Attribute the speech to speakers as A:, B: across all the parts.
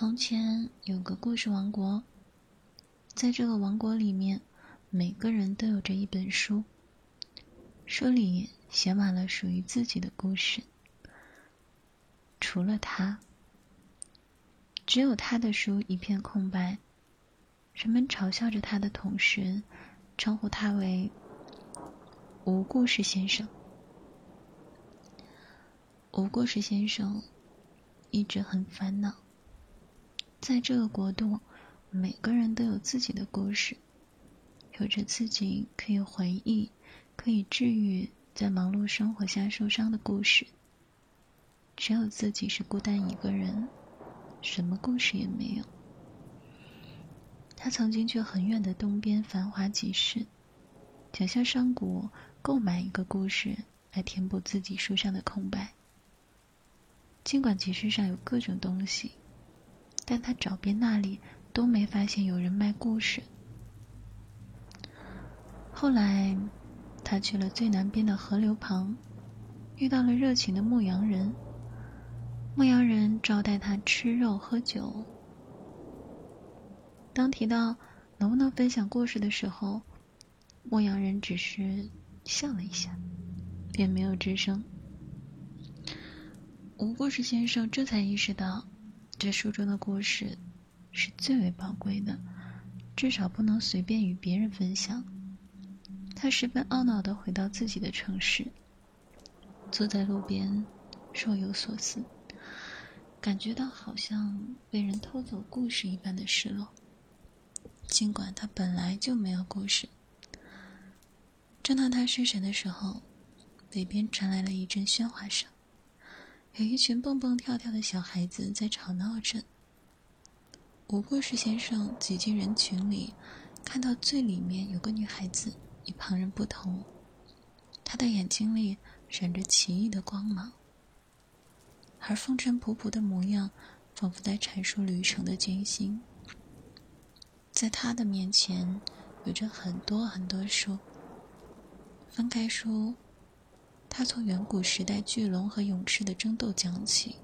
A: 从前有个故事王国，在这个王国里面，每个人都有着一本书，书里写满了属于自己的故事。除了他，只有他的书一片空白。人们嘲笑着他的同时，称呼他为“无故事先生”。无故事先生一直很烦恼。在这个国度，每个人都有自己的故事，有着自己可以回忆、可以治愈在忙碌生活下受伤的故事。只有自己是孤单一个人，什么故事也没有。他曾经去很远的东边繁华集市，想向商贾购买一个故事来填补自己书上的空白。尽管集市上有各种东西，但他找遍那里都没发现有人卖故事。后来，他去了最南边的河流旁，遇到了热情的牧羊人。牧羊人招待他吃肉喝酒。当提到能不能分享故事的时候，牧羊人只是笑了一下，便没有吱声。吴故事先生这才意识到，这书中的故事是最为宝贵的，至少不能随便与别人分享。他十分懊恼的回到自己的城市，坐在路边，若有所思。感觉到好像被人偷走故事一般的失落，尽管他本来就没有故事。正当他失神的时候，北边传来了一阵喧哗声，有一群蹦蹦跳跳的小孩子在吵闹着。吴故事先生挤进人群里，看到最里面有个女孩子与旁人不同，她的眼睛里闪着奇异的光芒。而风尘仆仆的模样，仿佛在阐述旅程的艰辛。在他的面前，有着很多很多书。翻开书，他从远古时代巨龙和勇士的争斗讲起，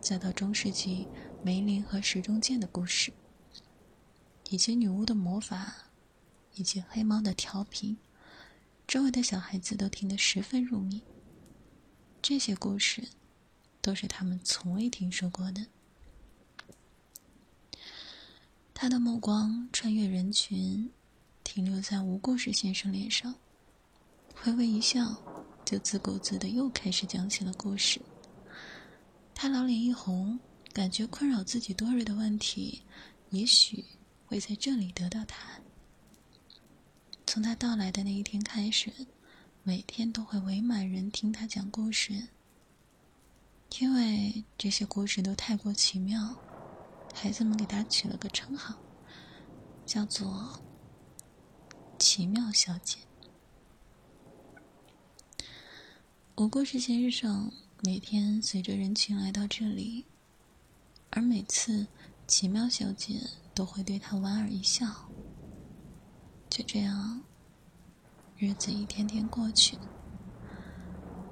A: 再到中世纪梅林和石中剑的故事，以及女巫的魔法，以及黑猫的调皮，周围的小孩子都听得十分入迷。这些故事。都是他们从未听说过的。他的目光穿越人群，停留在无故事先生脸上，微微一笑，就自顾自的又开始讲起了故事。他老脸一红，感觉困扰自己多日的问题，也许会在这里得到答案。从他到来的那一天开始，每天都会围满人听他讲故事。因为这些故事都太过奇妙，孩子们给他取了个称号，叫做“奇妙小姐”。我故事先生每天随着人群来到这里，而每次奇妙小姐都会对他莞尔一笑。就这样，日子一天天过去。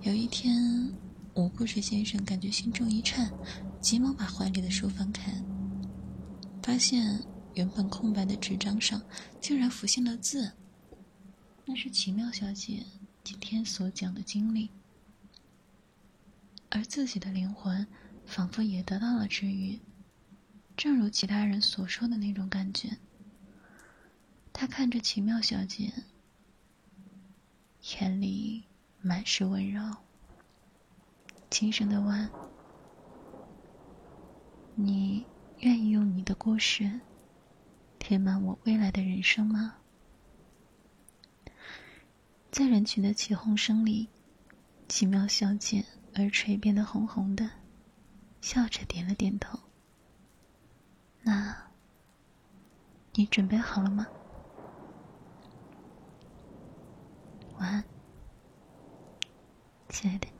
A: 有一天。我故事先生感觉心中一颤，急忙把怀里的书翻开，发现原本空白的纸张上竟然浮现了字。那是奇妙小姐今天所讲的经历，而自己的灵魂仿佛也得到了治愈，正如其他人所说的那种感觉。他看着奇妙小姐，眼里满是温柔。轻声的问：“你愿意用你的故事填满我未来的人生吗？”在人群的起哄声里，奇妙小姐耳垂变得红红的，笑着点了点头。那，你准备好了吗？晚安，亲爱的。